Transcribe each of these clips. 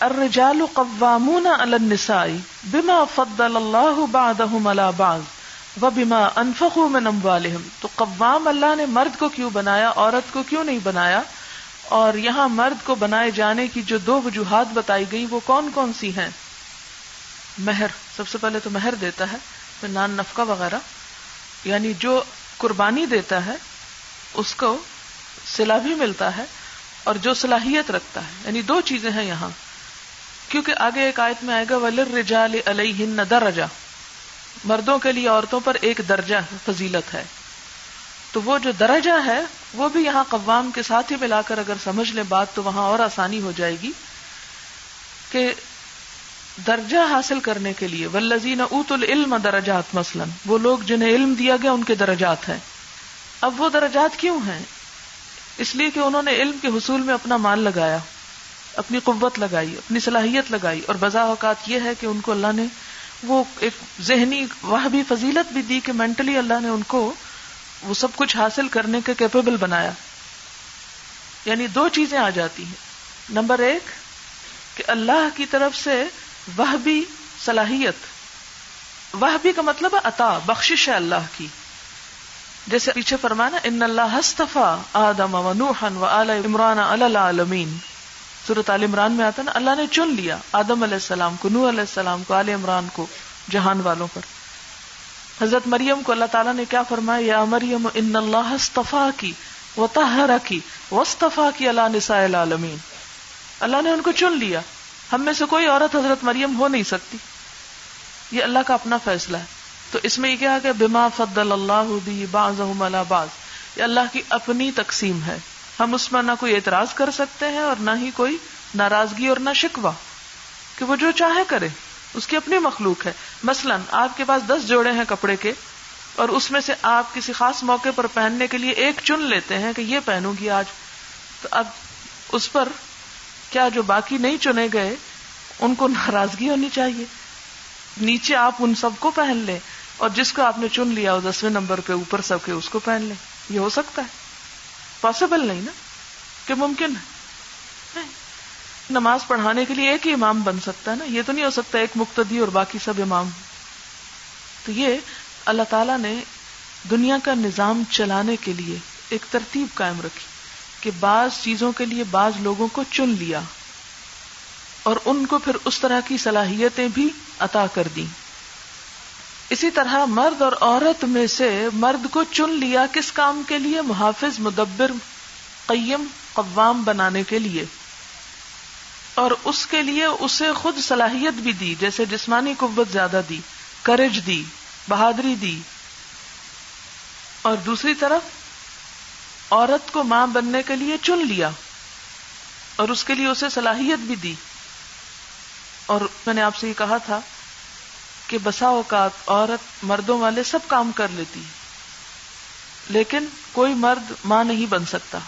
الرجال قوامون على النساء بما فضل الله بعضهم على بعض وبما انفقوا من اموالهم تو قوام اللہ نے مرد کو کیوں بنایا؟ عورت کو کیوں نہیں بنایا؟ اور یہاں مرد کو بنائے جانے کی جو دو وجوہات بتائی گئی وہ کون کون سی ہیں؟ مہر، سب سے پہلے تو مہر دیتا ہے، پھر نان نفقہ وغیرہ یعنی جو قربانی دیتا ہے، اس کو سلا بھی ملتا ہے اور جو صلاحیت رکھتا ہے یعنی دو چیزیں ہیں یہاں۔ کیونکہ آگے ایک آیت میں آئے گا ولر رجال علیہ درجہ مردوں کے لیے عورتوں پر ایک درجہ فضیلت ہے۔ تو وہ جو درجہ ہے، وہ بھی یہاں قوام کے ساتھ ہی ملا کر اگر سمجھ لیں بات، تو وہاں اور آسانی ہو جائے گی کہ درجہ حاصل کرنے کے لیے ولزین اوت العلم درجات مثلاً۔ وہ لوگ جنہیں علم دیا گیا، ان کے درجات ہیں۔ اب وہ درجات کیوں ہیں؟ اس لیے کہ انہوں نے علم کے حصول میں اپنا مال لگایا۔ اپنی قوت لگائی، اپنی صلاحیت لگائی اور بزا اوقات یہ ہے کہ ان کو اللہ نے وہ ایک ذہنی وہ بھی، فضیلت بھی دی کہ مینٹلی اللہ نے ان کو وہ سب کچھ حاصل کرنے کے کیپیبل بنایا۔ یعنی دو چیزیں آ جاتی ہیں۔ نمبر ایک، کہ اللہ کی طرف سے وہ بھی، صلاحیت۔ وہ بھی کا مطلب ہے عطا، بخشش ہے اللہ کی۔ جیسے پیچھے فرمانا ان اللہ ہستفا آدم و نوحن و عمران العالمین صورت عال عمران میں آتا نا، اللہ نے چن لیا آدم علیہ السلام کو نو علیہ السلام کو، آل عمران کو، جہان والوں پر۔ حضرت مریم کو اللہ تعالیٰ نے کیا فرمایا، یا مریم، ان اللہ استفا کی و تہرا کی وصطفا کی اللہ نساء العالمین۔ اللہ نے ان کو چن لیا۔ ہم میں سے کوئی عورت حضرت مریم ہو نہیں سکتی۔ یہ اللہ کا اپنا فیصلہ ہے۔ تو اس میں یہ کیا کہ بما فضل اللہ بھی باز باز یہ اللہ کی اپنی تقسیم ہے۔ ہم اس میں نہ کوئی اعتراض کر سکتے ہیں اور نہ ہی کوئی ناراضگی اور نہ شکوا کہ وہ جو چاہے کرے۔ اس کی اپنی مخلوق ہے۔ مثلا آپ کے پاس دس جوڑے ہیں کپڑے کے اور اس میں سے آپ کسی خاص موقع پر پہننے کے لیے ایک چن لیتے ہیں کہ یہ پہنوں گی آج۔ تو اب اس پر کیا جو باقی نہیں چنے گئے، ان کو ناراضگی ہونی چاہیے۔ نیچے آپ ان سب کو پہن لیں اور جس کو آپ نے چن لیا وہ دسویں نمبر پہ اوپر سب کے اس کو پہن لیں۔ یہ ہو سکتا ہے۔ پاسبل نہیں نا کہ ممکن ہے۔ نماز پڑھانے کے لیے ایک ہی امام بن سکتا ہے نا۔ یہ تو نہیں ہو سکتا ایک مقتدی اور باقی سب امام۔ تو یہ اللہ تعالی نے دنیا کا نظام چلانے کے لیے ایک ترتیب قائم رکھی کہ بعض چیزوں کے لیے بعض لوگوں کو چن لیا اور ان کو پھر اس طرح کی صلاحیتیں بھی عطا کر دیں۔ اسی طرح مرد اور عورت میں سے مرد کو چن لیا کس کام کے لیے؟ محافظ، مدبر، قیم، قوام بنانے کے لیے۔ اور اس کے لیے اسے خود صلاحیت بھی دی، جیسے جسمانی قوت زیادہ دی کرج دی، بہادری دی۔ اور دوسری طرف عورت کو ماں بننے کے لیے چن لیا اور اس کے لیے اسے صلاحیت بھی دی۔ اور میں نے آپ سے یہ کہا تھا کہ بسا اوقات عورت مردوں والے سب کام کر لیتی لیکن کوئی مرد ماں نہیں بن سکتا۔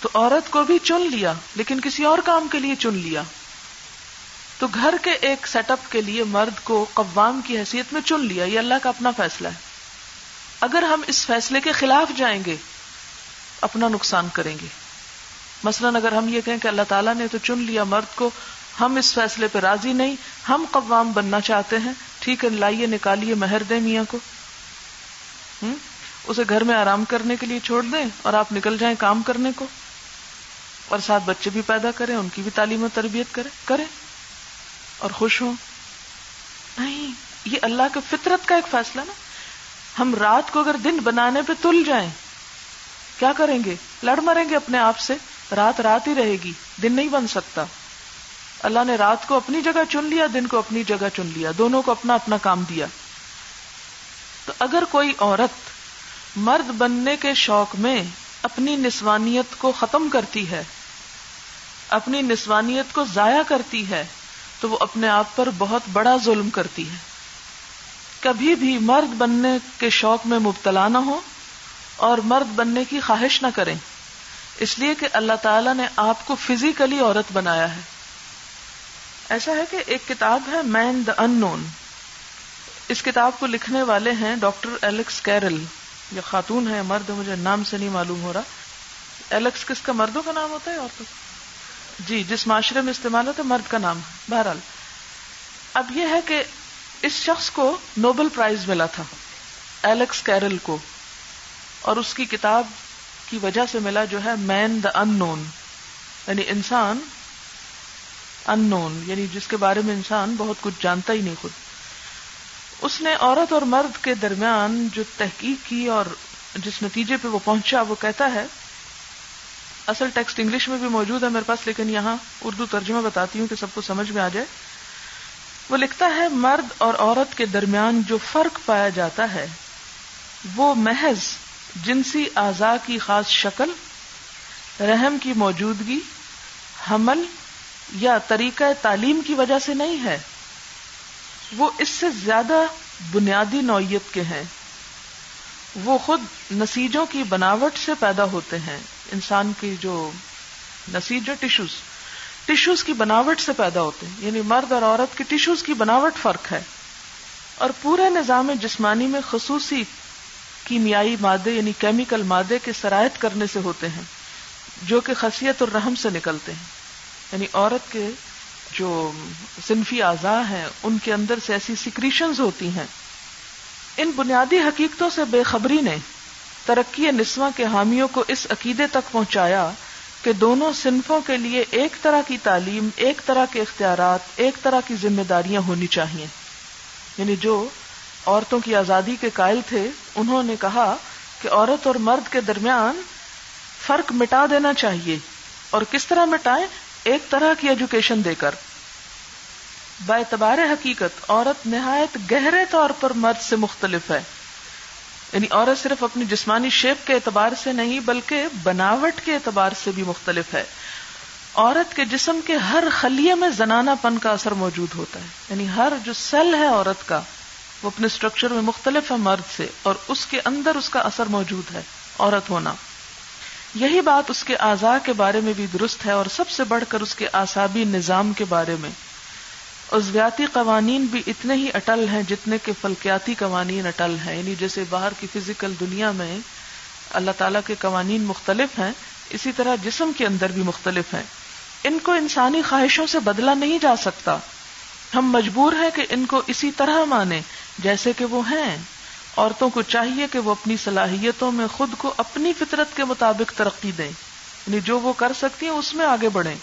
تو عورت کو بھی چن لیا، لیکن کسی اور کام کے لیے چن لیا۔ تو گھر کے ایک سیٹ اپ کے لیے مرد کو قوام کی حیثیت میں چن لیا، یہ اللہ کا اپنا فیصلہ ہے۔ اگر ہم اس فیصلے کے خلاف جائیں گے، اپنا نقصان کریں گے۔ مثلا اگر ہم یہ کہیں کہ اللہ تعالیٰ نے تو چن لیا مرد کو ہم اس فیصلے پہ راضی نہیں، ہم قوام بننا چاہتے ہیں۔ ٹھیک ہے، لائیے، نکالیے مہر دیں میاں کو۔ اسے گھر میں آرام کرنے کے لیے چھوڑ دیں اور آپ نکل جائیں کام کرنے کو۔ اور ساتھ بچے بھی پیدا کریں، ان کی بھی تعلیم و تربیت کریں کریں۔ اور خوش ہوں۔ نہیں، یہ اللہ کے فطرت کا ایک فیصلہ نا۔ ہم رات کو اگر دن بنانے پہ تل جائیں، کیا کریں گے؟ لڑ مریں گے اپنے آپ سے۔ رات رات ہی رہے گی، دن نہیں بن سکتا۔ اللہ نے رات کو اپنی جگہ چن لیا، دن کو اپنی جگہ چن لیا، دونوں کو اپنا اپنا کام دیا۔ تو اگر کوئی عورت مرد بننے کے شوق میں اپنی نسوانیت کو ختم کرتی ہے، اپنی نسوانیت کو ضائع کرتی ہے، تو وہ اپنے آپ پر بہت بڑا ظلم کرتی ہے۔ کبھی بھی مرد بننے کے شوق میں مبتلا نہ ہو اور مرد بننے کی خواہش نہ کریں۔ اس لیے کہ اللہ تعالی نے آپ کو فزیکلی عورت بنایا ہے۔ ایسا ہے کہ ایک کتاب ہے مین دا ان نون اس کتاب کو لکھنے والے ہیں ڈاکٹر ایلیکس کیرل۔ یہ خاتون ہے، مرد، مجھے نام سے نہیں معلوم ہو رہا۔ ایلیکس کس کا، مردوں کا نام ہوتا ہے عورتوں جی جس معاشرے میں استعمال ہوتا ہے، مرد کا نام۔ بہرحال، اب یہ ہے کہ اس شخص کو نوبل پرائز ملا تھا ایلیکس کیرل کو۔ اور اس کی کتاب کی وجہ سے ملا جو ہے مین دا ان نون یعنی انسان ان نون یعنی جس کے بارے میں انسان بہت کچھ جانتا ہی نہیں خود۔ اس نے عورت اور مرد کے درمیان جو تحقیق کی اور جس نتیجے پہ وہ پہنچا، وہ کہتا ہے، اصل ٹیکسٹ انگلش میں بھی موجود ہے میرے پاس، لیکن یہاں اردو ترجمہ بتاتی ہوں کہ سب کو سمجھ میں آ جائے۔ وہ لکھتا ہے، مرد اور عورت کے درمیان جو فرق پایا جاتا ہے، وہ محض جنسی اعضاء کی خاص شکل، رحم کی موجودگی، حمل یا طریقہ تعلیم کی وجہ سے نہیں ہے، وہ اس سے زیادہ بنیادی نوعیت کے ہیں۔ وہ خود نسیجوں کی بناوٹ سے پیدا ہوتے ہیں۔ انسان کی جو نسیج ٹیشوز ٹیشوز کی بناوٹ سے پیدا ہوتے ہیں۔ یعنی مرد اور عورت کی ٹیشوز کی بناوٹ فرق ہے۔ اور پورے نظام جسمانی میں خصوصی کیمیائی مادے یعنی کیمیکل مادے کے سرایت کرنے سے ہوتے ہیں، جو کہ خصیت اور رحم سے نکلتے ہیں۔ یعنی عورت کے جو صنفی اعضاء ہیں، ان کے اندر سے ایسی سیکریشنز ہوتی ہیں۔ ان بنیادی حقیقتوں سے بے خبری نے ترقی نسواں کے حامیوں کو اس عقیدے تک پہنچایا کہ دونوں صنفوں کے لیے ایک طرح کی تعلیم، ایک طرح کے اختیارات، ایک طرح کی ذمہ داریاں ہونی چاہیے۔ یعنی جو عورتوں کی آزادی کے قائل تھے، انہوں نے کہا کہ عورت اور مرد کے درمیان فرق مٹا دینا چاہیے۔ اور کس طرح مٹائیں؟ ایک طرح کی ایجوکیشن دے کر اعتبار حقیقت، عورت نہایت گہرے طور پر مرد سے مختلف ہے۔ یعنی عورت صرف اپنی جسمانی شیپ کے اعتبار سے نہیں، بلکہ بناوٹ کے اعتبار سے بھی مختلف ہے۔ عورت کے جسم کے ہر خلیے میں زنانہ پن کا اثر موجود ہوتا ہے۔ یعنی ہر جو سیل ہے عورت کا، وہ اپنے اسٹرکچر میں مختلف ہے مرد سے، اور اس کے اندر اس کا اثر موجود ہے، عورت ہونا۔ یہی بات اس کے اعضاء کے بارے میں بھی درست ہے اور سب سے بڑھ کر اس کے آسابی نظام کے بارے میں۔ عزویاتی قوانین بھی اتنے ہی اٹل ہیں جتنے کے فلکیاتی قوانین اٹل ہیں۔ یعنی جیسے باہر کی فزیکل دنیا میں اللہ تعالیٰ کے قوانین مختلف ہیں، اسی طرح جسم کے اندر بھی مختلف ہیں۔ ان کو انسانی خواہشوں سے بدلا نہیں جا سکتا۔ ہم مجبور ہیں کہ ان کو اسی طرح مانیں جیسے کہ وہ ہیں۔ عورتوں کو چاہیے کہ وہ اپنی صلاحیتوں میں خود کو اپنی فطرت کے مطابق ترقی دیں۔ یعنی جو وہ کر سکتی ہیں، اس میں آگے بڑھیں۔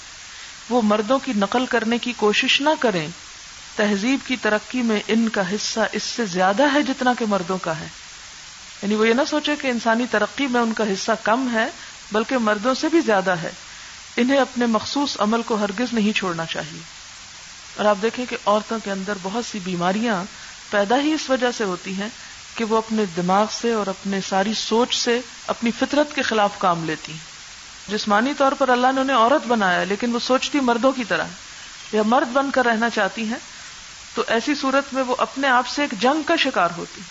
وہ مردوں کی نقل کرنے کی کوشش نہ کریں۔ تہذیب کی ترقی میں ان کا حصہ اس سے زیادہ ہے جتنا کہ مردوں کا ہے۔ یعنی وہ یہ نہ سوچے کہ انسانی ترقی میں ان کا حصہ کم ہے، بلکہ مردوں سے بھی زیادہ ہے۔ انہیں اپنے مخصوص عمل کو ہرگز نہیں چھوڑنا چاہیے۔ اور آپ دیکھیں کہ عورتوں کے اندر بہت سی بیماریاں پیدا ہی اس وجہ سے ہوتی ہیں کہ وہ اپنے دماغ سے اور اپنے ساری سوچ سے اپنی فطرت کے خلاف کام لیتی ہیں۔ جسمانی طور پر اللہ نے انہیں عورت بنایا لیکن وہ سوچتی مردوں کی طرح۔ یا مرد بن کر رہنا چاہتی ہیں، تو ایسی صورت میں وہ اپنے آپ سے ایک جنگ کا شکار ہوتی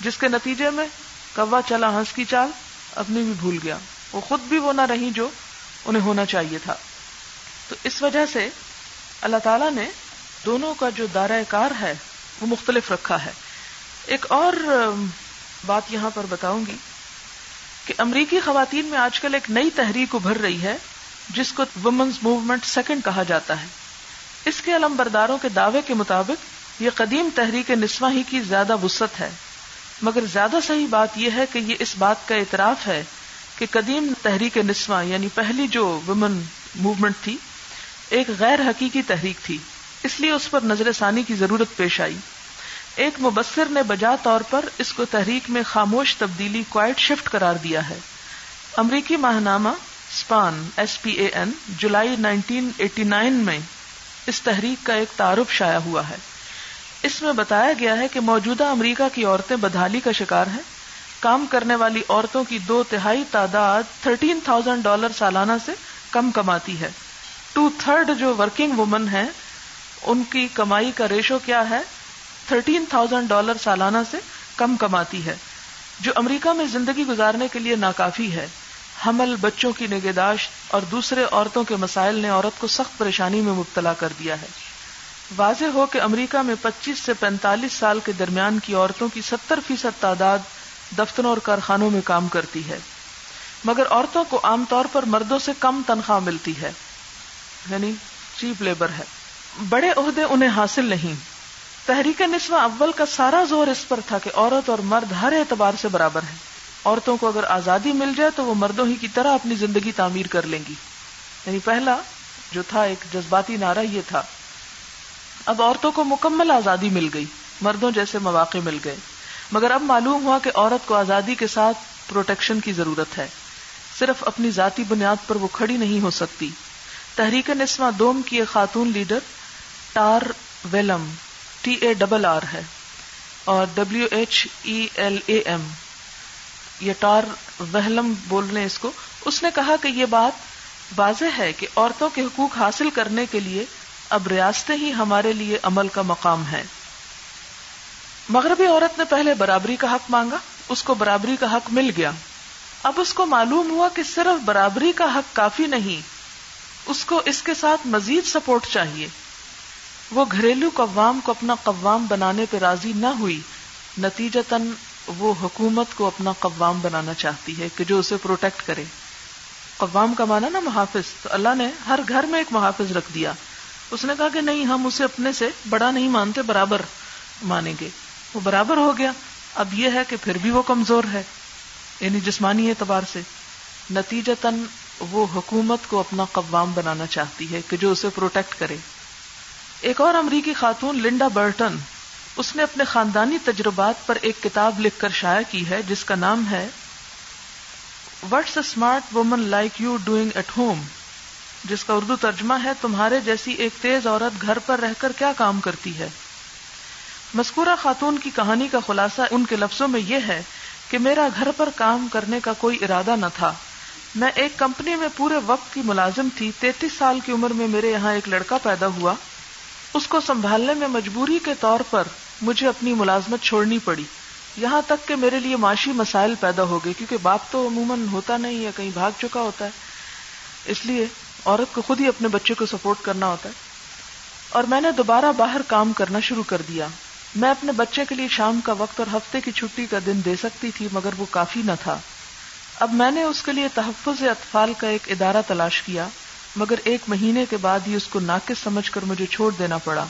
جس کے نتیجے میں کوا چلا ہنس کی چال، اپنی بھی بھول گیا۔ وہ خود بھی وہ نہ رہی جو انہیں ہونا چاہیے تھا۔ تو اس وجہ سے اللہ تعالی نے دونوں کا جو دائرہ کار ہے، وہ مختلف رکھا ہے۔ ایک اور بات یہاں پر بتاؤں گی کہ امریکی خواتین میں آج کل ایک نئی تحریک ابھر رہی ہے، جس کو وومنز موومنٹ سیکنڈ کہا جاتا ہے۔ اس کے علم برداروں کے دعوے کے مطابق یہ قدیم تحریک نسواں ہی کی زیادہ وسط ہے۔ مگر زیادہ صحیح بات یہ ہے کہ یہ اس بات کا اعتراف ہے کہ قدیم تحریک نسواں یعنی پہلی جو وومن موومنٹ تھی، ایک غیر حقیقی تحریک تھی۔ اس لیے اس پر نظر ثانی کی ضرورت پیش آئی۔ ایک مبصر نے بجا طور پر اس کو تحریک میں خاموش تبدیلی کوائٹ شفٹ قرار دیا ہے۔ امریکی ماہنامہ SPAN S P A N July nineteen eighty nine میں اس تحریک کا ایک تعارف شائع ہوا ہے۔ اس میں بتایا گیا ہے کہ موجودہ امریکہ کی عورتیں بدحالی کا شکار ہیں۔ کام کرنے والی عورتوں کی دو تہائی تعداد تھرٹین تھاؤزینڈ ڈالر سالانہ سے کم کماتی ہے۔ ٹو تھرڈ جو ورکنگ وومن ہیں، ان کی کمائی کا ریشو کیا ہے؟ تھرٹین تھاؤزینڈ ڈالر سالانہ سے کم کماتی ہے، جو امریکہ میں زندگی گزارنے کے لیے ناکافی ہے۔ حمل، بچوں کی نگہداشت اور دوسرے عورتوں کے مسائل نے عورت کو سخت پریشانی میں مبتلا کر دیا ہے۔ واضح ہو کہ امریکہ میں پچیس سے پینتالیس سال کے درمیان کی عورتوں کی ستر فیصد تعداد دفتروں اور کارخانوں میں کام کرتی ہے۔ مگر عورتوں کو عام طور پر مردوں سے کم تنخواہ ملتی ہے یعنی چیپ لیبر ہے۔ بڑے عہدے انہیں حاصل نہیں۔ تحریک نسواں اول کا سارا زور اس پر تھا کہ عورت اور مرد ہر اعتبار سے برابر ہیں۔ عورتوں کو اگر آزادی مل جائے تو وہ مردوں ہی کی طرح اپنی زندگی تعمیر کر لیں گی۔ یعنی پہلا جو تھا ایک جذباتی نعرہ یہ تھا۔ اب عورتوں کو مکمل آزادی مل گئی، مردوں جیسے مواقع مل گئے۔ مگر اب معلوم ہوا کہ عورت کو آزادی کے ساتھ پروٹیکشن کی ضرورت ہے۔ صرف اپنی ذاتی بنیاد پر وہ کھڑی نہیں ہو سکتی۔ تحریک نسواں دوم کی ایک خاتون leader Tarr Whelam. T A double R ہے اور W H E L A M. یہ ٹار وہلم بول رہے اس کو۔ اس نے کہا کہ یہ بات واضح ہے کہ عورتوں کے حقوق حاصل کرنے کے لیے اب ریاستیں ہی ہمارے لیے عمل کا مقام ہے۔ مغربی عورت نے پہلے برابری کا حق مانگا، اس کو برابری کا حق مل گیا۔ اب اس کو معلوم ہوا کہ صرف برابری کا حق کافی نہیں، اس کو اس کے ساتھ مزید سپورٹ چاہیے۔ وہ گھریلو قوام کو اپنا قوام بنانے پہ راضی نہ ہوئی، نتیجتاً وہ حکومت کو اپنا قوام بنانا چاہتی ہے کہ جو اسے پروٹیکٹ کرے۔ قوام کا مانا نا محافظ، تو اللہ نے ہر گھر میں ایک محافظ رکھ دیا۔ اس نے کہا کہ نہیں، ہم اسے اپنے سے بڑا نہیں مانتے، برابر مانیں گے۔ وہ برابر ہو گیا۔ اب یہ ہے کہ پھر بھی وہ کمزور ہے یعنی جسمانی اعتبار سے۔ نتیجتاً وہ حکومت کو اپنا قوام بنانا چاہتی ہے کہ جو اسے پروٹیکٹ کرے۔ ایک اور امریکی خاتون لنڈا برٹن، اس نے اپنے خاندانی تجربات پر ایک کتاب لکھ کر شائع کی ہے، جس کا نام ہے what's a smart woman like you doing at home جس کا اردو ترجمہ ہے تمہارے جیسی ایک تیز عورت گھر پر رہ کر کیا کام کرتی ہے؟ مذکورہ خاتون کی کہانی کا خلاصہ ان کے لفظوں میں یہ ہے کہ میرا گھر پر کام کرنے کا کوئی ارادہ نہ تھا۔ میں ایک کمپنی میں پورے وقت کی ملازم تھی، تینتیس سال کی عمر میں میرے یہاں ایک لڑکا پیدا ہوا۔ اس کو سنبھالنے میں مجبوری کے طور پر مجھے اپنی ملازمت چھوڑنی پڑی۔ یہاں تک کہ میرے لیے معاشی مسائل پیدا ہو گئے، کیونکہ باپ تو عموماً ہوتا نہیں یا کہیں بھاگ چکا ہوتا ہے۔ اس لیے عورت کو خود ہی اپنے بچے کو سپورٹ کرنا ہوتا ہے۔ اور میں نے دوبارہ باہر کام کرنا شروع کر دیا۔ میں اپنے بچے کے لیے شام کا وقت اور ہفتے کی چھٹی کا دن دے سکتی تھی، مگر وہ کافی نہ تھا۔ اب میں نے اس کے لیے تحفظ اطفال کا ایک ادارہ تلاش کیا۔ مگر ایک مہینے کے بعد ہی اس کو ناقص سمجھ کر مجھے چھوڑ دینا پڑا۔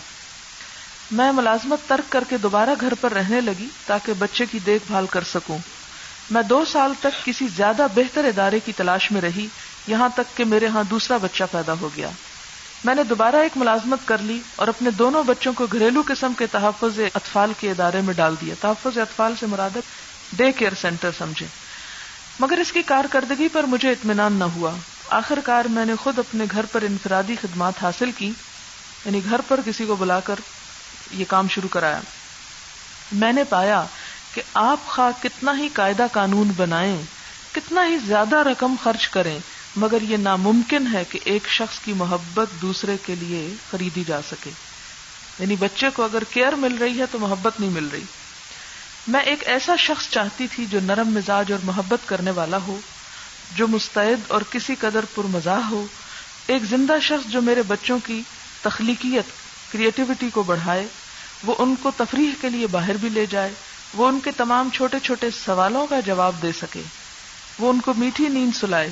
میں ملازمت ترک کر کے دوبارہ گھر پر رہنے لگی تاکہ بچے کی دیکھ بھال کر سکوں۔ میں دو سال تک کسی زیادہ بہتر ادارے کی تلاش میں رہی، یہاں تک کہ میرے ہاں دوسرا بچہ پیدا ہو گیا۔ میں نے دوبارہ ایک ملازمت کر لی اور اپنے دونوں بچوں کو گھریلو قسم کے تحفظ اطفال کے ادارے میں ڈال دیا۔ تحفظ اطفال سے مرادت ڈے کیئر سینٹر سمجھے مگر اس کی کارکردگی پر مجھے اطمینان نہ ہوا۔ آخر کار میں نے خود اپنے گھر پر انفرادی خدمات حاصل کی یعنی گھر پر کسی کو بلا کر یہ کام شروع کرایا۔ میں نے پایا کہ آپ خواہ کتنا ہی قاعدہ قانون بنائیں، کتنا ہی زیادہ رقم خرچ کریں، مگر یہ ناممکن ہے کہ ایک شخص کی محبت دوسرے کے لیے خریدی جا سکے۔ یعنی بچے کو اگر کیئر مل رہی ہے تو محبت نہیں مل رہی۔ میں ایک ایسا شخص چاہتی تھی جو نرم مزاج اور محبت کرنے والا ہو۔ جو مستعد اور کسی قدر پر مزاح ہو، ایک زندہ شخص جو میرے بچوں کی تخلیقیت کریٹیوٹی کو بڑھائے، وہ ان کو تفریح کے لیے باہر بھی لے جائے، وہ ان کے تمام چھوٹے چھوٹے سوالوں کا جواب دے سکے، وہ ان کو میٹھی نیند سلائے۔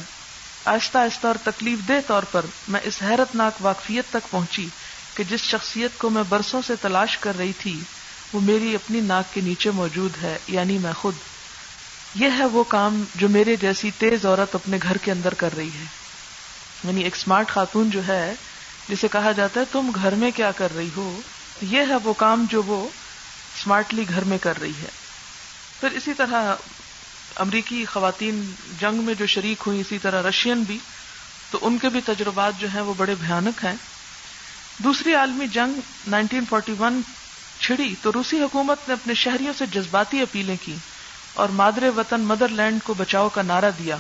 آہستہ آہستہ اور تکلیف دہ طور پر میں اس حیرت ناک واقفیت تک پہنچی کہ جس شخصیت کو میں برسوں سے تلاش کر رہی تھی، وہ میری اپنی ناک کے نیچے موجود ہے یعنی میں خود۔ یہ ہے وہ کام جو میرے جیسی تیز عورت اپنے گھر کے اندر کر رہی ہے۔ یعنی ایک اسمارٹ خاتون جو ہے، جسے کہا جاتا ہے، تم گھر میں کیا کر رہی ہو؟ یہ ہے وہ کام جو وہ اسمارٹلی گھر میں کر رہی ہے۔ پھر اسی طرح امریکی خواتین جنگ میں جو شریک ہوئی اسی طرح رشین بھی۔ تو ان کے بھی تجربات جو ہیں وہ بڑے بھیانک ہیں۔ دوسری عالمی جنگ 1941 چھڑی۔ تو روسی حکومت نے اپنے شہریوں سے جذباتی اپیلیں کی۔ اور مادر وطن مدر لینڈ کو بچاؤ کا نعرہ دیا۔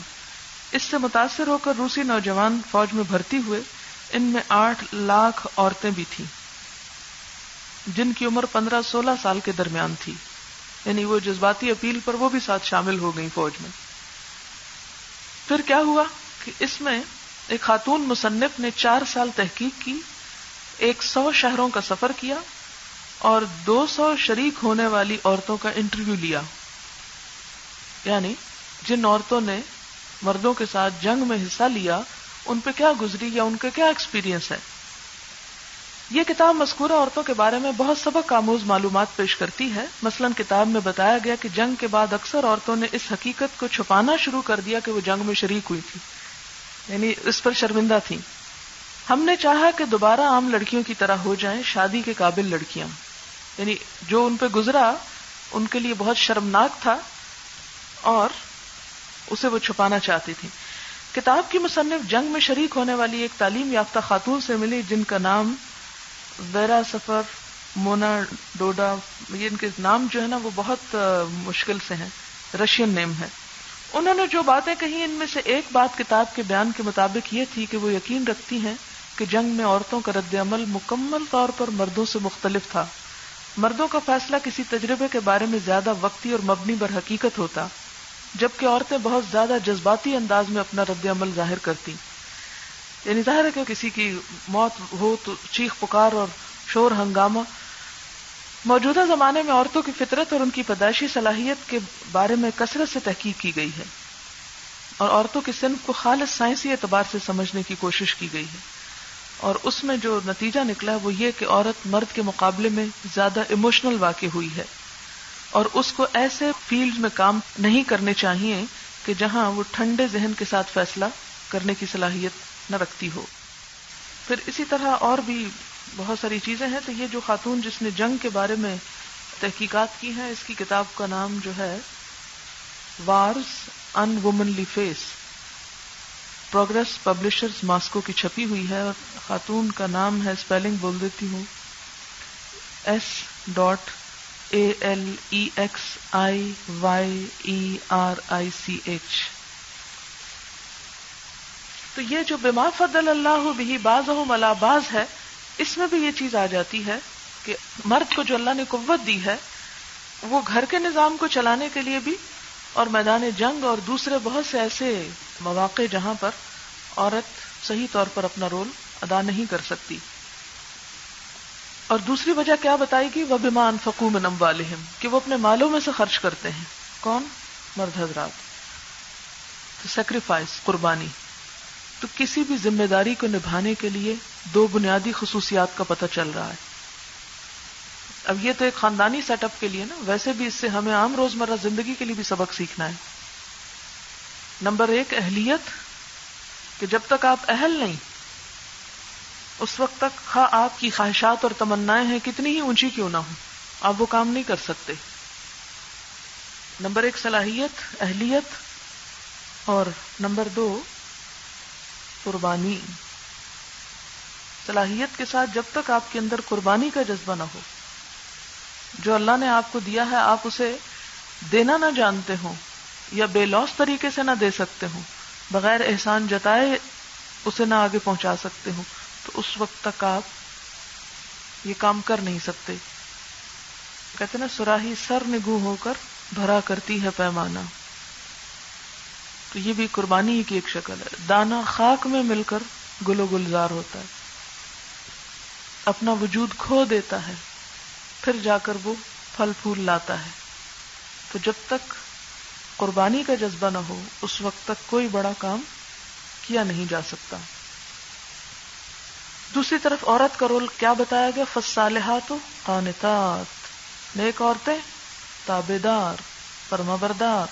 اس سے متاثر ہو کر روسی نوجوان فوج میں بھرتی ہوئے، ان میں آٹھ لاکھ عورتیں بھی تھیں۔ جن کی عمر پندرہ سولہ سال کے درمیان تھی۔ یعنی وہ جذباتی اپیل پر وہ بھی ساتھ شامل ہو گئی فوج میں۔ پھر کیا ہوا کہ اس میں ایک خاتون مصنف نے چار سال تحقیق کی، ایک سو شہروں کا سفر کیا اور دو سو شریک ہونے والی عورتوں کا انٹرویو لیا۔ یعنی جن عورتوں نے مردوں کے ساتھ جنگ میں حصہ لیا، ان پہ کیا گزری یا ان کا کیا ایکسپیرینس ہے؟ یہ کتاب مذکورہ عورتوں کے بارے میں بہت سبق آموز معلومات پیش کرتی ہے۔ مثلا کتاب میں بتایا گیا کہ جنگ کے بعد اکثر عورتوں نے اس حقیقت کو چھپانا شروع کر دیا کہ وہ جنگ میں شریک ہوئی تھی یعنی اس پر شرمندہ تھی ہم نے چاہا کہ دوبارہ عام لڑکیوں کی طرح ہو جائیں، شادی کے قابل لڑکیاں۔ یعنی جو ان پہ گزرا، ان کے لیے بہت شرمناک تھا۔ اور اسے وہ چھپانا چاہتی تھی۔ کتاب کی مصنف جنگ میں شریک ہونے والی ایک تعلیم یافتہ خاتون سے ملی جن کا نام ویرا سفر مونا ڈوڈا، یہ ان کے نام جو ہے نا وہ بہت مشکل سے ہیں۔ رشین نیم ہے۔ انہوں نے جو باتیں کہی ان میں سے ایک بات کتاب کے بیان کے مطابق یہ تھی کہ وہ یقین رکھتی ہیں کہ جنگ میں عورتوں کا رد عمل مکمل طور پر مردوں سے مختلف تھا۔ مردوں کا فیصلہ کسی تجربے کے بارے میں زیادہ وقتی اور مبنی بر حقیقت ہوتا۔ جبکہ عورتیں بہت زیادہ جذباتی انداز میں اپنا رد عمل ظاہر کرتی یعنی ظاہر ہے کہ کسی کی موت ہو تو چیخ پکار اور شور ہنگامہ۔ موجودہ زمانے میں عورتوں کی فطرت اور ان کی پیدائشی صلاحیت کے بارے میں کثرت سے تحقیق کی گئی ہے۔ اور عورتوں کی صنف کو خالص سائنسی اعتبار سے سمجھنے کی کوشش کی گئی ہے۔ اور اس میں جو نتیجہ نکلا وہ یہ کہ عورت مرد کے مقابلے میں زیادہ ایموشنل واقع ہوئی ہے۔ اور اس کو ایسے فیلڈ میں کام نہیں کرنے چاہیے کہ جہاں وہ ٹھنڈے ذہن کے ساتھ فیصلہ کرنے کی صلاحیت نہ رکھتی ہو۔ پھر اسی طرح اور بھی بہت ساری چیزیں ہیں، تو یہ جو خاتون جس نے جنگ کے بارے میں تحقیقات کی ہیں، اس کی کتاب کا نام جو ہے wars in womanly face Progress Publishers Moscow کی چھپی ہوئی ہے اور خاتون کا نام ہے اسپیلنگ بول دیتی ہوں۔ S dot A L E X I Y E R I C H تو یہ جو بما فضل اللہ بھی باز ملا باز ہے، اس میں بھی یہ چیز آ جاتی ہے کہ مرد کو جو اللہ نے قوت دی ہے، وہ گھر کے نظام کو چلانے کے لیے بھی اور میدان جنگ اور دوسرے بہت سے ایسے مواقع جہاں پر عورت صحیح طور پر اپنا رول ادا نہیں کر سکتی۔ اور دوسری وجہ کیا بتائی گی؟ وہ بیمان فکوم نم والم کہ وہ اپنے مالوں میں سے خرچ کرتے ہیں۔ کون؟ مرد حضرات۔ سیکریفائس قربانی۔ تو کسی بھی ذمہ داری کو نبھانے کے لیے دو بنیادی خصوصیات کا پتہ چل رہا ہے۔ اب یہ تو ایک خاندانی سیٹ اپ کے لیے نا، ویسے بھی اس سے ہمیں عام روزمرہ زندگی کے لیے بھی سبق سیکھنا ہے۔ نمبر ایک، اہلیت۔ کہ جب تک آپ اہل نہیں اس وقت تک خواہ آپ کی خواہشات اور تمنا ہیں، کتنی ہی اونچی کیوں نہ ہو آپ وہ کام نہیں کر سکتے۔ نمبر ایک، صلاحیت، اہلیت۔ اور نمبر دو، قربانی۔ صلاحیت کے ساتھ جب تک آپ کے اندر قربانی کا جذبہ نہ ہو، جو اللہ نے آپ کو دیا ہے، آپ اسے دینا نہ جانتے ہوں یا بے لوس طریقے سے نہ دے سکتے ہوں، بغیر احسان جتائے اسے نہ آگے پہنچا سکتے ہوں۔ تو اس وقت تک آپ یہ کام کر نہیں سکتے۔ کہتے نا، سراہی سر نگو ہو کر بھرا کرتی ہے پیمانہ۔ تو یہ بھی قربانی کی ایک شکل ہے۔ دانا خاک میں مل کر گلو گلزار ہوتا ہے۔ اپنا وجود کھو دیتا ہے، پھر جا کر وہ پھل پھول لاتا ہے۔ تو جب تک قربانی کا جذبہ نہ ہو، اس وقت تک کوئی بڑا کام کیا نہیں جا سکتا۔ دوسری طرف عورت کا رول کیا بتایا گیا؟ فصالحات قانتات۔ نیک عورتیں تابے دار پرما بردار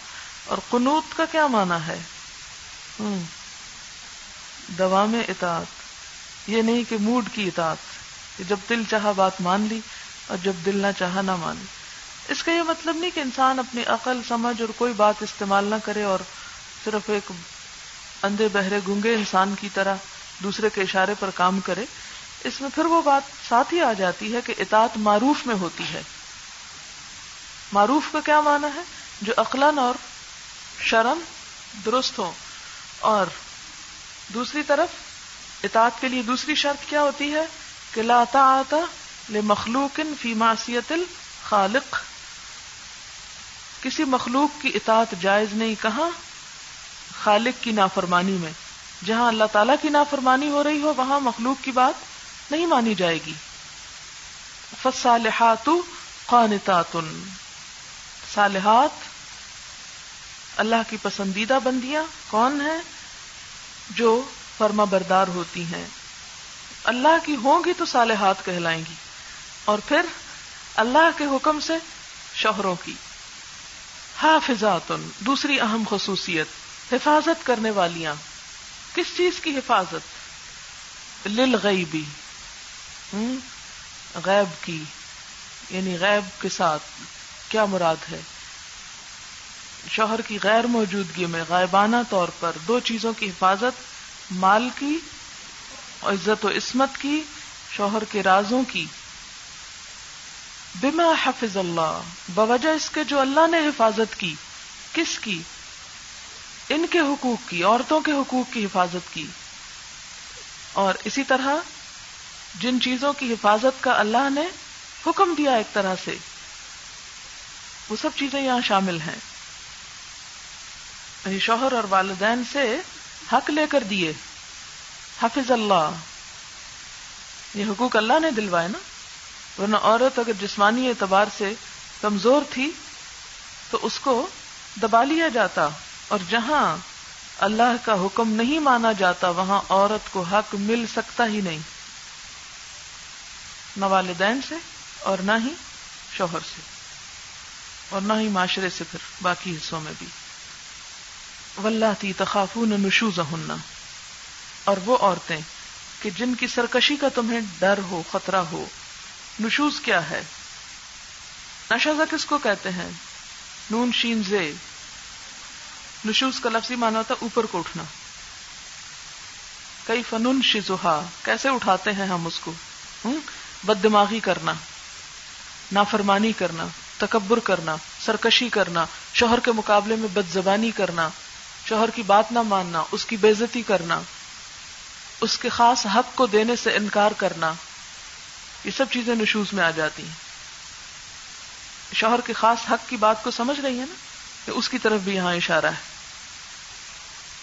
اور قنوت کا کیا مانا ہے؟ دوا میں اطاعت۔ یہ نہیں کہ موڈ کی اطاعت۔ کہ جب دل چاہا بات مان لی اور جب دل نہ چاہا نہ مان لی۔ اس کا یہ مطلب نہیں کہ انسان اپنی عقل، سمجھ اور کوئی بات استعمال نہ کرے اور صرف ایک اندھے بہرے گنگے انسان کی طرح دوسرے کے اشارے پر کام کرے، اس میں پھر وہ بات ساتھ ہی آ جاتی ہے کہ اطاعت معروف میں ہوتی ہے۔ معروف کا کیا مانا ہے؟ جو عقلن اور شرم، درست ہو اور دوسری طرف، اطاعت کے لیے دوسری شرط کیا ہوتی ہے؟ کہ لا طاعت لمخلوق فی معصیت الخالق۔ کسی مخلوق کی اطاعت جائز نہیں کہاں، خالق کی نافرمانی میں۔ جہاں اللہ تعالی کی نافرمانی ہو رہی ہو، وہاں مخلوق کی بات نہیں مانی جائے گی۔ فصالحات قانتات۔ صالحات، اللہ کی پسندیدہ بندیاں کون ہیں؟ جو فرما بردار ہوتی ہیں۔ اللہ کی ہوں گی تو صالحات کہلائیں گی۔ اور پھر اللہ کے حکم سے شوہروں کی۔ حافظات، دوسری اہم خصوصیت، حفاظت کرنے والیاں۔ کس چیز کی حفاظت؟ للغیبی غیب کی یعنی غیب کے ساتھ۔ کیا مراد ہے؟ شوہر کی غیر موجودگی میں غائبانہ طور پر دو چیزوں کی حفاظت، مال کی عزت و عصمت کی، شوہر کے رازوں کی۔ بما حفظ اللہ، بوجہ اس کے جو اللہ نے حفاظت کی، کس کی؟ ان کے حقوق کی، عورتوں کے حقوق کی حفاظت کی۔ اور اسی طرح جن چیزوں کی حفاظت کا اللہ نے حکم دیا ایک طرح سے، وہ سب چیزیں یہاں شامل ہیں۔ شوہر اور والدین سے حق لے کر دیے۔ حافظ اللہ۔ یہ حقوق اللہ نے دلوائے نا۔ ورنہ عورت اگر جسمانی اعتبار سے کمزور تھی تو اس کو دبا لیا جاتا۔ اور جہاں اللہ کا حکم نہیں مانا جاتا، وہاں عورت کو حق مل سکتا ہی نہیں۔ نہ والدین سے اور نہ ہی شوہر سے، اور نہ ہی معاشرے سے پھر باقی حصوں میں بھی۔ ولہ تی تخافون نشوز اور وہ عورتیں کہ جن کی سرکشی کا تمہیں ڈر ہو، خطرہ ہو، نشوز کیا ہے؟ نشازہ کس کو کہتے ہیں؟ نون شین زے نشوز کا لفظی مانا ہوتا اوپر کو اٹھنا۔ کئی فنون شزوہا کیسے اٹھاتے ہیں ہم اس کو؟ بد دماغی کرنا، نافرمانی کرنا، تکبر کرنا، سرکشی کرنا، شوہر کے مقابلے میں بد زبانی کرنا، شوہر کی بات نہ ماننا، اس کی بےزتی کرنا، اس کے خاص حق کو دینے سے انکار کرنا، یہ سب چیزیں نشوز میں آ جاتی ہیں۔ شوہر کے خاص حق کی بات کو سمجھ رہی ہے نا؟ کہ اس کی طرف بھی یہاں اشارہ ہے۔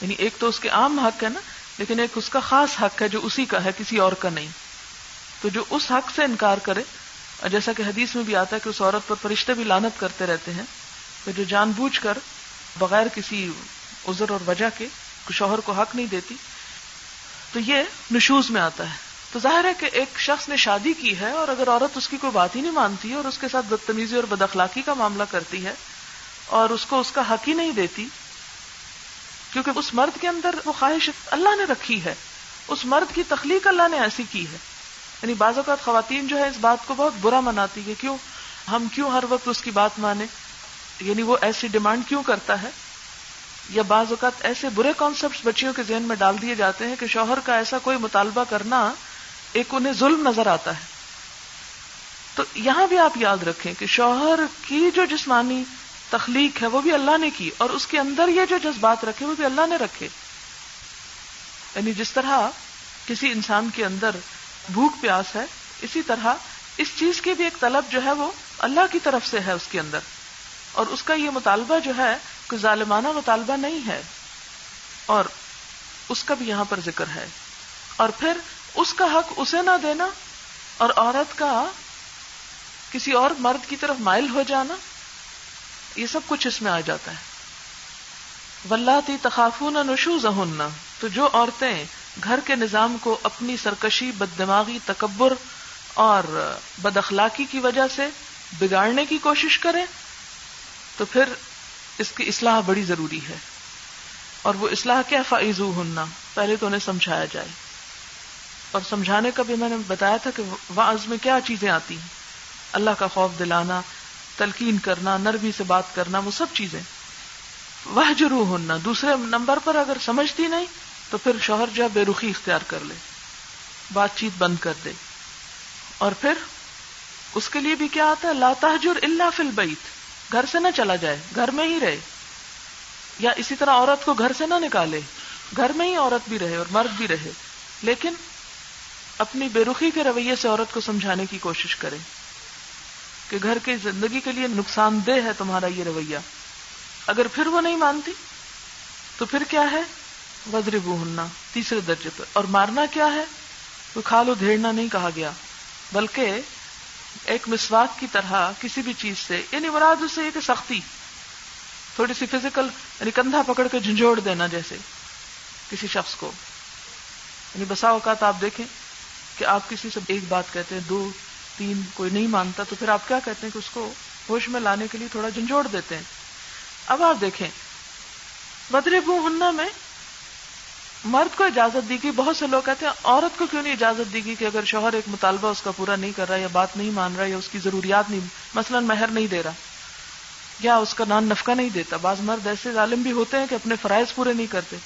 یعنی ایک تو اس کے عام حق ہے نا، لیکن ایک اس کا خاص حق ہے جو اسی کا ہے، کسی اور کا نہیں۔ تو جو اس حق سے انکار کرے، اور جیسا کہ حدیث میں بھی آتا ہے کہ اس عورت پر فرشتے بھی لانت کرتے رہتے ہیں، تو جو جان بوجھ کر بغیر کسی عذر اور وجہ کے شوہر کو حق نہیں دیتی، تو یہ نشوز میں آتا ہے۔ تو ظاہر ہے کہ ایک شخص نے شادی کی ہے، اور اگر عورت اس کی کوئی بات ہی نہیں مانتی، اور اس کے ساتھ بدتمیزی اور بد اخلاقی کا معاملہ کرتی ہے، اور اس کو اس کا حق ہی نہیں دیتی کیونکہ اس مرد کے اندر وہ خواہش اللہ نے رکھی ہے۔ اس مرد کی تخلیق اللہ نے ایسی کی ہے۔ یعنی بعض اوقات خواتین جو ہے اس بات کو بہت برا مناتی ہے کیوں؟ ہم کیوں ہر وقت اس کی بات مانے یعنی وہ ایسی ڈیمانڈ کیوں کرتا ہے؟ یا بعض اوقات ایسے برے کانسیپٹ بچیوں کے ذہن میں ڈال دیے جاتے ہیں کہ شوہر کا ایسا کوئی مطالبہ کرنا ایک انہیں ظلم نظر آتا ہے۔ تو یہاں بھی آپ یاد رکھیں کہ شوہر کی جو جسمانی تخلیق ہے، وہ بھی اللہ نے کی۔ اور اس کے اندر یہ جو جذبات رکھے، وہ بھی اللہ نے رکھے۔ یعنی جس طرح کسی انسان کے اندر بھوک، پیاس ہے، اسی طرح اس چیز کی بھی ایک طلب جو ہے، وہ اللہ کی طرف سے ہے اس کے اندر۔ اور اس کا یہ مطالبہ جو ہے، کوئی ظالمانہ مطالبہ نہیں ہے۔ اور اس کا بھی یہاں پر ذکر ہے۔ اور پھر اس کا حق اسے نہ دینا اور عورت کا کسی اور مرد کی طرف مائل ہو جانا۔ یہ سب کچھ اس میں آ جاتا ہے۔ ولاتی تخافون نشوز تو جو عورتیں گھر کے نظام کو اپنی سرکشی بد دماغی تکبر اور بد اخلاقی کی وجہ سے بگاڑنے کی کوشش کریں، تو پھر اس کی اصلاح بڑی ضروری ہے۔ اور وہ اصلاح کیا فائزو ہننا پہلے تو انہیں سمجھایا جائے۔ اور سمجھانے کا بھی میں نے بتایا تھا کہ واز میں کیا چیزیں آتی ہیں۔ اللہ کا خوف دلانا تلقین کرنا، نرمی سے بات کرنا، وہ سب چیزیں۔ وہ جرو ہونا دوسرے نمبر پر اگر سمجھتی نہیں، تو پھر شوہر جو بے رخی اختیار کر لے۔ بات چیت بند کر دے۔ اور پھر اس کے لیے بھی کیا آتا ہے؟ لاتحجر اللہ فل بیت گھر سے نہ چلا جائے، گھر میں ہی رہے۔ یا اسی طرح عورت کو گھر سے نہ نکالے، گھر میں ہی عورت بھی رہے اور مرد بھی رہے۔ لیکن اپنی بے رخی کے رویے سے عورت کو سمجھانے کی کوشش کرے۔ کہ گھر کی زندگی کے لیے نقصان دہ ہے تمہارا یہ رویہ۔ اگر پھر وہ نہیں مانتی، تو پھر کیا ہے؟ وزر بوہنا تیسرے درجے پر۔ اور مارنا کیا ہے؟ وہ کھالو دھیڑنا نہیں کہا گیا، بلکہ ایک مسواک کی طرح کسی بھی چیز سے یعنی مراد اس سے کہ سختی، تھوڑی سی فزیکل یعنی کندھا پکڑ کے جھنجھوڑ دینا جیسے کسی شخص کو۔ یعنی بسا اوقات آپ دیکھیں کہ آپ کسی سے ایک بات کہتے ہیں، دو تین کوئی نہیں مانتا، تو پھر آپ کیا کہتے ہیں کہ اس کو ہوش میں لانے کے لیے تھوڑا جھنجھوڑ دیتے ہیں؟ اب آپ دیکھیں بدرے بو ہننا میں مرد کو اجازت دی گئی، بہت سے لوگ کہتے ہیں عورت کو کیوں نہیں اجازت دی گئی کہ اگر شوہر ایک مطالبہ اس کا پورا نہیں کر رہا یا بات نہیں مان رہا یا اس کی ضروریات نہیں، مثلا مہر نہیں دے رہا یا اس کا نان نفقہ نہیں دیتا۔ بعض مرد ایسے ظالم بھی ہوتے ہیں کہ اپنے فرائض پورے نہیں کرتے۔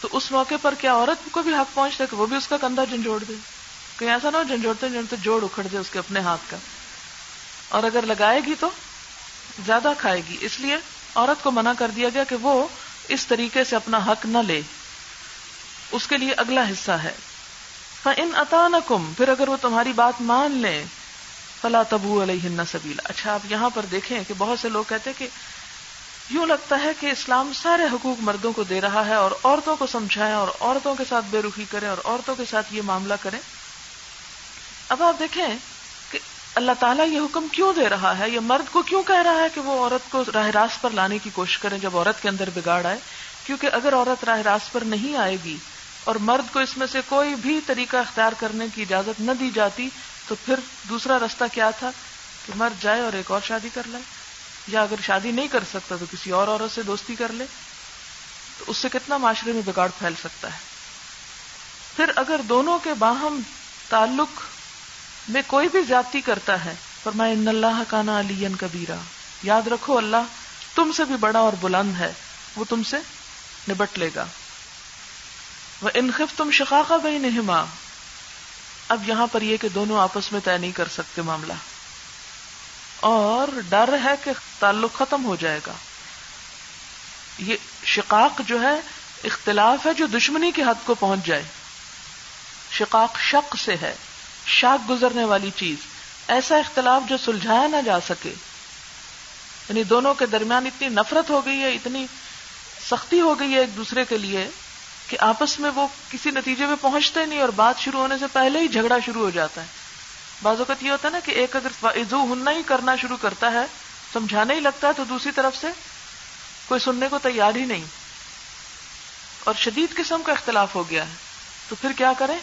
تو اس موقع پر کیا عورت کو بھی حق پہنچتا ہے کہ وہ بھی اس کا کندھا جھنجھوڑ دے؟ کہیں ایسا نہ ہو جھنجھوڑتے جھنجھوڑتے جوڑ اکھڑ دے اس کے اپنے ہاتھ کا۔ اور اگر لگائے گی تو زیادہ کھائے گی۔ اس لیے عورت کو منع کر دیا گیا کہ وہ اس طریقے سے اپنا حق نہ لے۔ اس کے لیے اگلا حصہ ہے۔ ان اطانکم پھر اگر وہ تمہاری بات مان لیں، فلا تبو علیہ سبیلا اچھا آپ یہاں پر دیکھیں کہ بہت سے لوگ کہتے کہ یوں لگتا ہے کہ اسلام سارے حقوق مردوں کو دے رہا ہے اور عورتوں کو سمجھائے اور عورتوں کے ساتھ بے رخی کرے اور عورتوں کے ساتھ یہ معاملہ کرے اب آپ دیکھیں کہ اللہ تعالیٰ یہ حکم کیوں دے رہا ہے؟ یہ مرد کو کیوں کہہ رہا ہے کہ وہ عورت کو راہ راست پر لانے کی کوشش کرے جب عورت کے اندر بگاڑ آئے؟ کیونکہ اگر عورت راہ راست پر نہیں آئے گی اور مرد کو اس میں سے کوئی بھی طریقہ اختیار کرنے کی اجازت نہ دی جاتی، تو پھر دوسرا رستہ کیا تھا؟ کہ مرد جائے اور ایک اور شادی کر لائے یا اگر شادی نہیں کر سکتا تو کسی اور عورت سے دوستی کر لے، تو اس سے کتنا معاشرے میں بگاڑ پھیل سکتا ہے؟ پھر اگر دونوں کے باہم تعلق میں کوئی بھی زیادتی کرتا ہے فرمائے ان اللہ کانا علی کبیرا۔ یاد رکھو اللہ تم سے بھی بڑا اور بلند ہے، وہ تم سے نبٹ لے گا۔ وہ انخف تم شقاقہ بھائی نہما اب یہاں پر یہ کہ دونوں آپس میں طے نہیں کر سکتے معاملہ۔ اور ڈر ہے کہ تعلق ختم ہو جائے گا۔ یہ شقاق جو ہے، اختلاف ہے جو دشمنی کے حد کو پہنچ جائے۔ شقاق شق سے ہے۔ شاک گزرنے والی چیز، ایسا اختلاف جو سلجھایا نہ جا سکے۔ یعنی دونوں کے درمیان اتنی نفرت ہو گئی ہے، اتنی سختی ہو گئی ہے ایک دوسرے کے لیے کہ آپس میں وہ کسی نتیجے میں پہنچتے نہیں اور بات شروع ہونے سے پہلے ہی جھگڑا شروع ہو جاتا ہے۔ بعض اوقات یہ ہوتا ہے نا کہ ایک اگر ہننا ہی کرنا شروع کرتا ہے سمجھانے ہی لگتا ہے تو دوسری طرف سے کوئی سننے کو تیار ہی نہیں۔ اور شدید قسم کا اختلاف ہو گیا ہے۔ تو پھر کیا کریں؟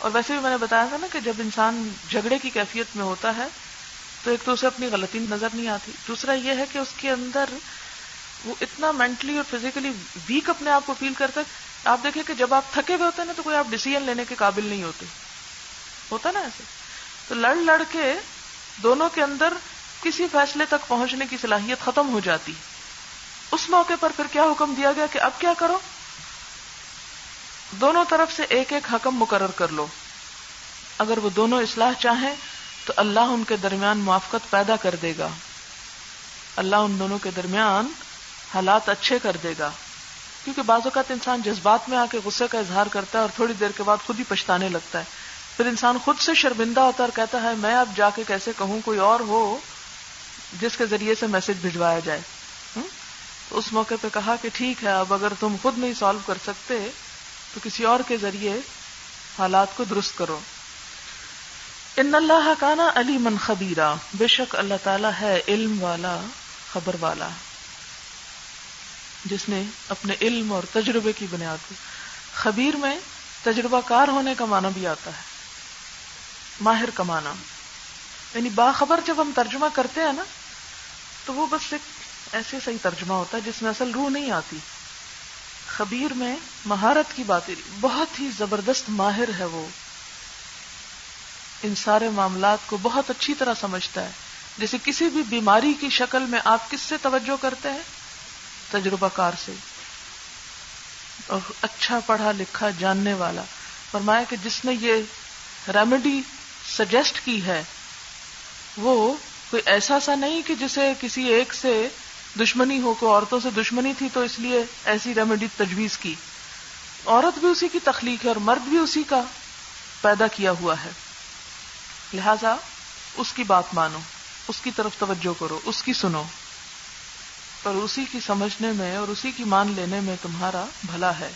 اور ویسے بھی میں نے بتایا تھا نا کہ جب انسان جھگڑے کی کیفیت میں ہوتا ہے، تو ایک تو اسے اپنی غلطی نظر نہیں آتی۔ دوسرا یہ ہے کہ اس کے اندر وہ اتنا مینٹلی اور فزیکلی ویک اپنے آپ کو فیل کرتا ہے۔ آپ دیکھیں کہ جب آپ تھکے ہوئے ہوتے ہیں نا، تو کوئی آپ ڈیسیزن لینے کے قابل نہیں ہوتے۔ ہوتا نا ایسے۔ تو لڑ لڑ کے دونوں کے اندر کسی فیصلے تک پہنچنے کی صلاحیت ختم ہو جاتی۔ اس موقع پر پھر کیا حکم دیا گیا کہ اب کیا کرو؟ دونوں طرف سے ایک ایک حکم مقرر کر لو۔ اگر وہ دونوں اصلاح چاہیں، تو اللہ ان کے درمیان موافقت پیدا کر دے گا۔ اللہ ان دونوں کے درمیان حالات اچھے کر دے گا۔ کیونکہ بعض اوقات انسان جذبات میں آ کے غصے کا اظہار کرتا ہے اور تھوڑی دیر کے بعد خود ہی پچھتانے لگتا ہے۔ پھر انسان خود سے شرمندہ ہوتا ہے اور کہتا ہے، میں اب جا کے کیسے کہوں کوئی اور ہو جس کے ذریعے سے میسج بھجوایا جائے۔ تو اس موقع پہ کہا کہ ٹھیک ہے، اب اگر تم خود نہیں سالو کر سکتے تو کسی اور کے ذریعے حالات کو درست کرو۔ ان اللہ کانا علی من خبیرہ بے شک اللہ تعالیٰ ہے علم والا، خبر والا۔ جس نے اپنے علم اور تجربے کی بنیاد کو خبیر میں تجربہ کار ہونے کا معنی بھی آتا ہے۔ ماہر کمانا یعنی باخبر جب ہم ترجمہ کرتے ہیں نا، تو وہ بس ایک ایسے صحیح ترجمہ ہوتا ہے جس میں اصل روح نہیں آتی۔ خبیر میں مہارت کی بات بہت ہی زبردست ماہر ہے وہ۔ ان سارے معاملات کو بہت اچھی طرح سمجھتا ہے۔ جیسے کسی بھی بیماری کی شکل میں آپ کس سے توجہ کرتے ہیں؟ تجربہ کار سے۔ اور اچھا پڑھا لکھا جاننے والا۔ فرمایا کہ جس نے یہ ریمیڈی سجیسٹ کی ہے، وہ کوئی ایسا سا نہیں کہ جسے کسی ایک سے دشمنی ہو کو عورتوں سے دشمنی تھی تو اس لیے ایسی ریمیڈی تجویز کی۔ عورت بھی اسی کی تخلیق ہے اور مرد بھی اسی کا پیدا کیا ہوا ہے۔ لہذا اس کی بات مانو، اس کی طرف توجہ کرو، اس کی سنو۔ پر اسی کی سمجھنے میں اور اسی کی مان لینے میں تمہارا بھلا ہے۔